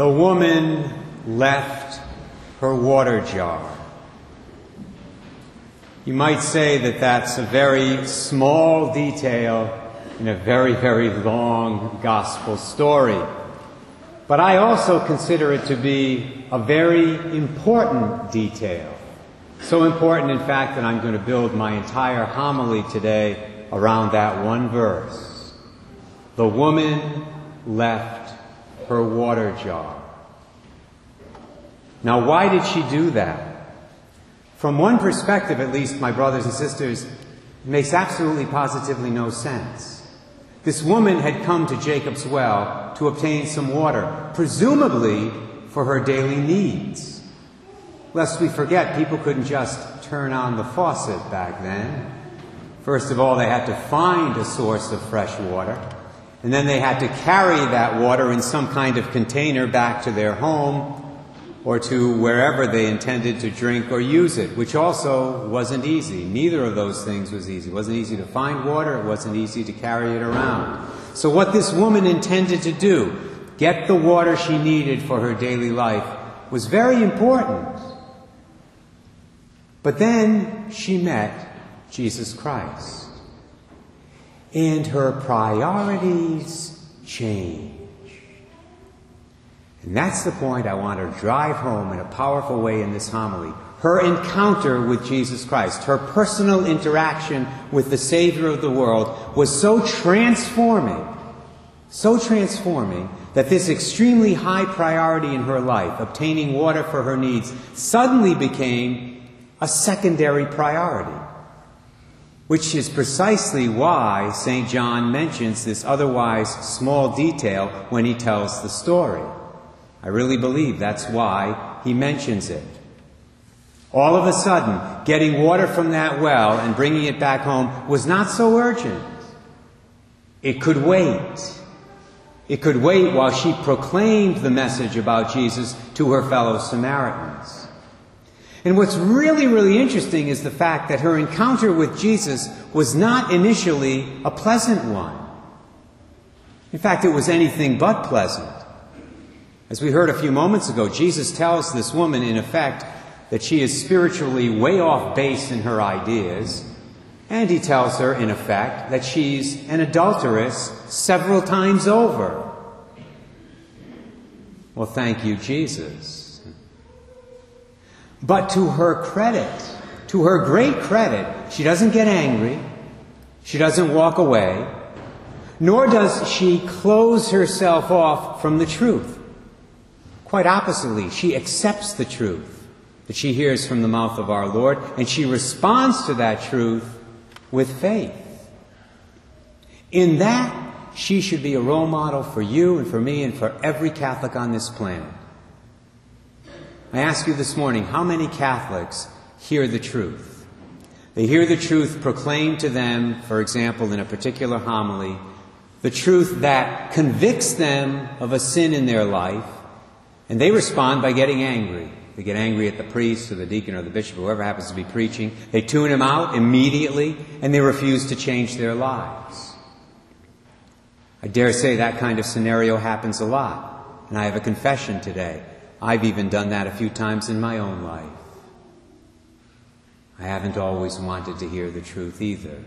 The woman left her water jar. You might say that that's a very small detail in a very, very long gospel story. But I also consider it to be a very important detail. So important, in fact, that I'm going to build my entire homily today around that one verse. The woman left her water jar. Now, why did she do that? From one perspective, at least, my brothers and sisters, it makes absolutely positively no sense. This woman had come to Jacob's well to obtain some water, presumably for her daily needs. Lest we forget, people couldn't just turn on the faucet back then. First of all, they had to find a source of fresh water. And then they had to carry that water in some kind of container back to their home or to wherever they intended to drink or use it, which also wasn't easy. Neither of those things was easy. It wasn't easy to find water, it wasn't easy to carry it around. So, what this woman intended to do, get the water she needed for her daily life, was very important. But then she met Jesus Christ. And her priorities changed. And that's the point I want to drive home in a powerful way in this homily. Her encounter with Jesus Christ, her personal interaction with the Savior of the world was so transforming, so transforming, that this extremely high priority in her life, obtaining water for her needs, suddenly became a secondary priority. Which is precisely why St. John mentions this otherwise small detail when he tells the story. I really believe that's why he mentions it. All of a sudden, getting water from that well and bringing it back home was not so urgent. It could wait. It could wait while she proclaimed the message about Jesus to her fellow Samaritans. And what's really, really interesting is the fact that her encounter with Jesus was not initially a pleasant one. In fact, it was anything but pleasant. As we heard a few moments ago, Jesus tells this woman, in effect, that she is spiritually way off base in her ideas, and he tells her, in effect, that she's an adulteress several times over. Well, thank you, Jesus. But to her credit, to her great credit, she doesn't get angry. She doesn't walk away. Nor does she close herself off from the truth. Quite oppositely, she accepts the truth that she hears from the mouth of our Lord, and she responds to that truth with faith. In that, she should be a role model for you and for me and for every Catholic on this planet. I ask you this morning how many Catholics hear the truth? They hear the truth proclaimed to them, for example, in a particular homily, the truth that convicts them of a sin in their life and they respond by getting angry. They get angry at the priest or the deacon or the bishop, whoever happens to be preaching. They tune him out immediately, and they refuse to change their lives. I dare say that kind of scenario happens a lot. And I have a confession today. I've even done that a few times in my own life. I haven't always wanted to hear the truth either.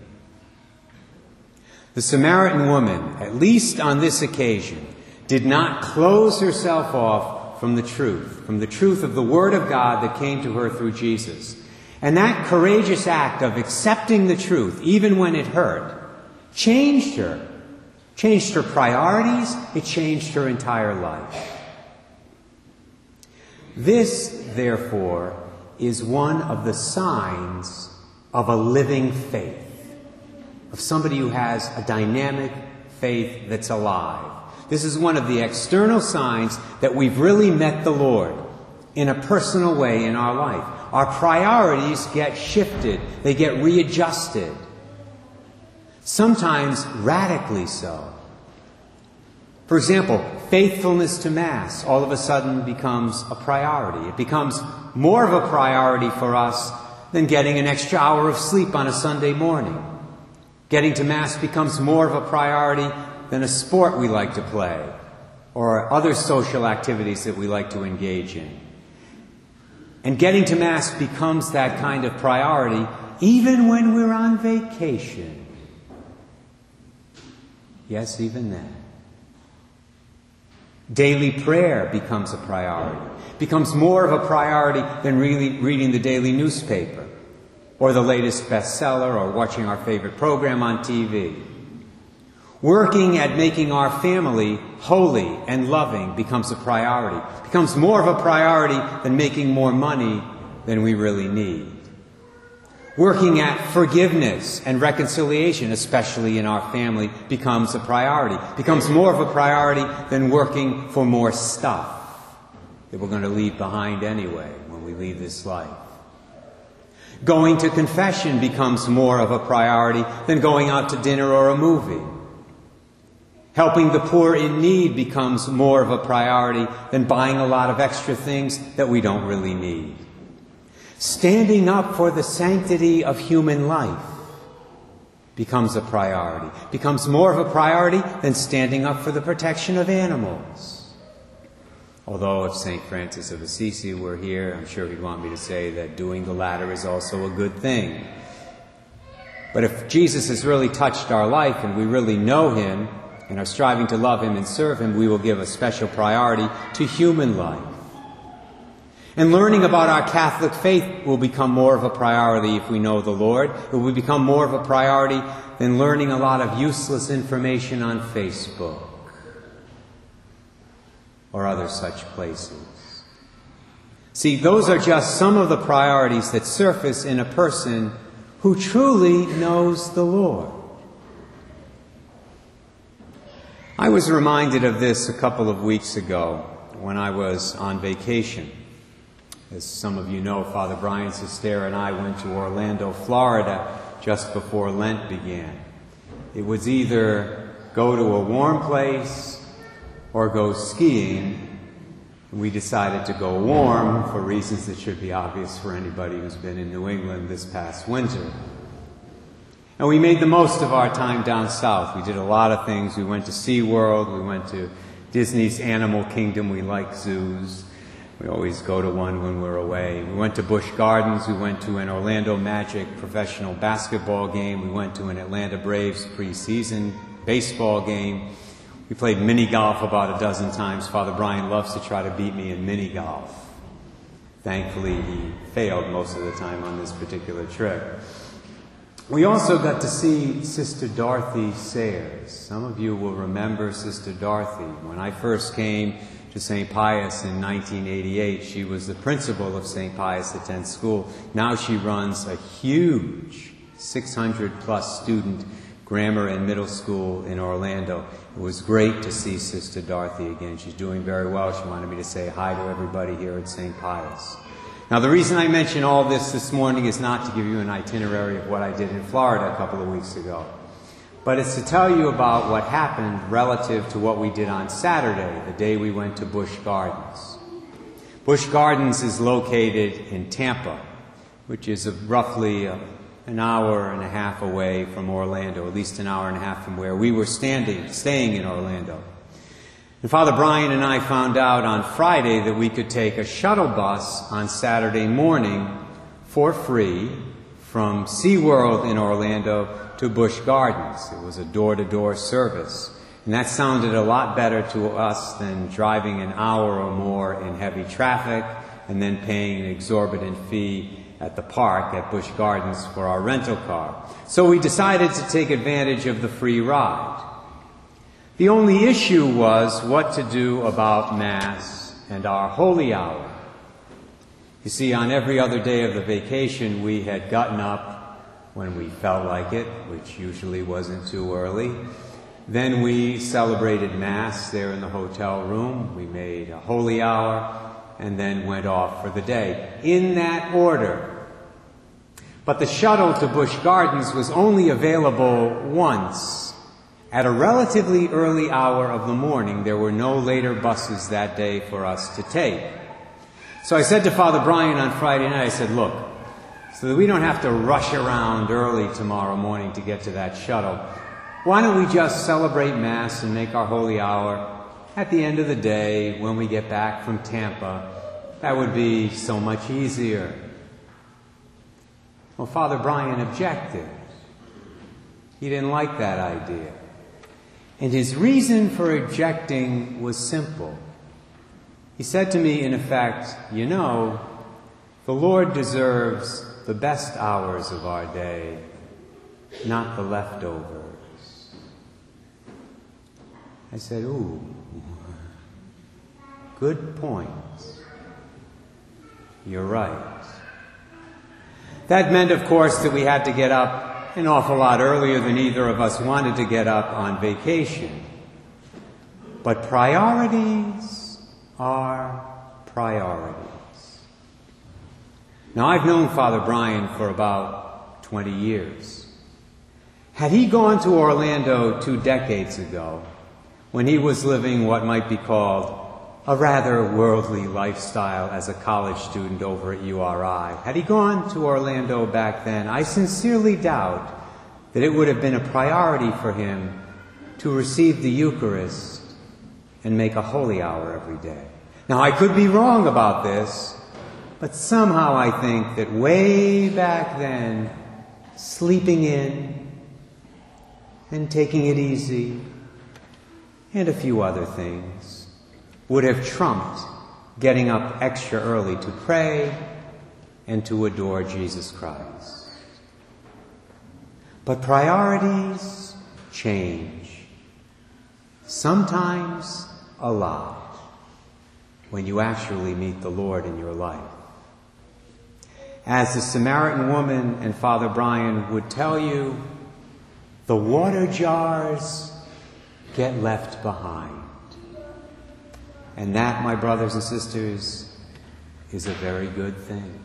The Samaritan woman, at least on this occasion, did not close herself off from the truth, from the truth of the Word of God that came to her through Jesus. And that courageous act of accepting the truth, even when it hurt, changed her. Changed her priorities, it changed her entire life. This, therefore, is one of the signs of a living faith, of somebody who has a dynamic faith that's alive. This is one of the external signs that we've really met the Lord in a personal way in our life. Our priorities get shifted, they get readjusted, sometimes radically so. For example, faithfulness to Mass all of a sudden becomes a priority. It becomes more of a priority for us than getting an extra hour of sleep on a Sunday morning. Getting to Mass becomes more of a priority than a sport we like to play. or other social activities that we like to engage in. And getting to Mass becomes that kind of priority even when we're on vacation. Yes, even then. Daily prayer becomes a priority, becomes more of a priority than really reading the daily newspaper or the latest bestseller or watching our favorite program on TV. Working at making our family holy and loving becomes a priority, becomes more of a priority than making more money than we really need. Working at forgiveness and reconciliation, especially in our family, becomes a priority. Becomes more of a priority than working for more stuff that we're going to leave behind anyway when we leave this life. Going to confession becomes more of a priority than going out to dinner or a movie. Helping the poor in need becomes more of a priority than buying a lot of extra things that we don't really need. Standing up for the sanctity of human life becomes a priority, becomes more of a priority than standing up for the protection of animals. Although if St. Francis of Assisi were here, I'm sure he'd want me to say that doing the latter is also a good thing. But if Jesus has really touched our life and we really know him and are striving to love him and serve him, we will give a special priority to human life. And learning about our Catholic faith will become more of a priority if we know the Lord. It will become more of a priority than learning a lot of useless information on Facebook or other such places. See, those are just some of the priorities that surface in a person who truly knows the Lord. I was reminded of this a couple of weeks ago when I was on vacation. As some of you know, Father Brian Sistare and I went to Orlando, Florida just before Lent began. It was either go to a warm place or go skiing. We decided to go warm for reasons that should be obvious for anybody who's been in New England this past winter. And we made the most of our time down south. We did a lot of things. We went to SeaWorld, we went to Disney's Animal Kingdom, we like zoos. We always go to one when we're away. We went to Busch Gardens. We went to an Orlando Magic professional basketball game. We went to an Atlanta Braves preseason baseball game. We played mini golf about a dozen times. Father Brian loves to try to beat me in mini golf. Thankfully, he failed most of the time on this particular trip. We also got to see Sister Dorothy Sayers. Some of you will remember Sister Dorothy. When I first came, to St. Pius in 1988. She was the principal of St. Pius X School. Now she runs a huge 600 plus student grammar and middle school in Orlando. It was great to see Sister Dorothy again. She's doing very well. She wanted me to say hi to everybody here at St. Pius. Now, the reason I mention all this this morning is not to give you an itinerary of what I did in Florida a couple of weeks ago. But it's to tell you about what happened relative to what we did on Saturday, the day we went to Busch Gardens. Busch Gardens is located in Tampa, which is roughly a, an hour and a half away from Orlando, at least an hour and a half from where we were standing, staying in Orlando. And Father Brian and I found out on Friday that we could take a shuttle bus on Saturday morning for free from SeaWorld in Orlando to Busch Gardens. It was a door to door service. And that sounded a lot better to us than driving an hour or more in heavy traffic and then paying an exorbitant fee at the park at Busch Gardens for our rental car. So we decided to take advantage of the free ride. The only issue was what to do about Mass and our holy hour. You see, on every other day of the vacation, we had gotten up when we felt like it, which usually wasn't too early. Then we celebrated Mass there in the hotel room. We made a holy hour and then went off for the day. In that order. But the shuttle to Busch Gardens was only available once. At a relatively early hour of the morning, there were no later buses that day for us to take. So I said to Father Brian on Friday night, I said, look, so that we don't have to rush around early tomorrow morning to get to that shuttle. Why don't we just celebrate Mass and make our holy hour at the end of the day, when we get back from Tampa, that would be so much easier. Well, Father Brian objected. He didn't like that idea. And his reason for objecting was simple. He said to me, in effect, You know, the Lord deserves the best hours of our day, not the leftovers. I said, Ooh, good point. You're right. That meant, of course, that we had to get up an awful lot earlier than either of us wanted to get up on vacation. But priorities are priorities. Now, I've known Father Brian for about 20 years. Had he gone to Orlando two decades ago, when he was living what might be called a rather worldly lifestyle as a college student over at URI, had he gone to Orlando back then, I sincerely doubt that it would have been a priority for him to receive the Eucharist and make a holy hour every day. Now, I could be wrong about this, but somehow I think that way back then, sleeping in and taking it easy and a few other things would have trumped getting up extra early to pray and to adore Jesus Christ. But priorities change. Sometimes a lot when you actually meet the Lord in your life. As the Samaritan woman and Father Brian would tell you, the water jars get left behind. And that, my brothers and sisters, is a very good thing.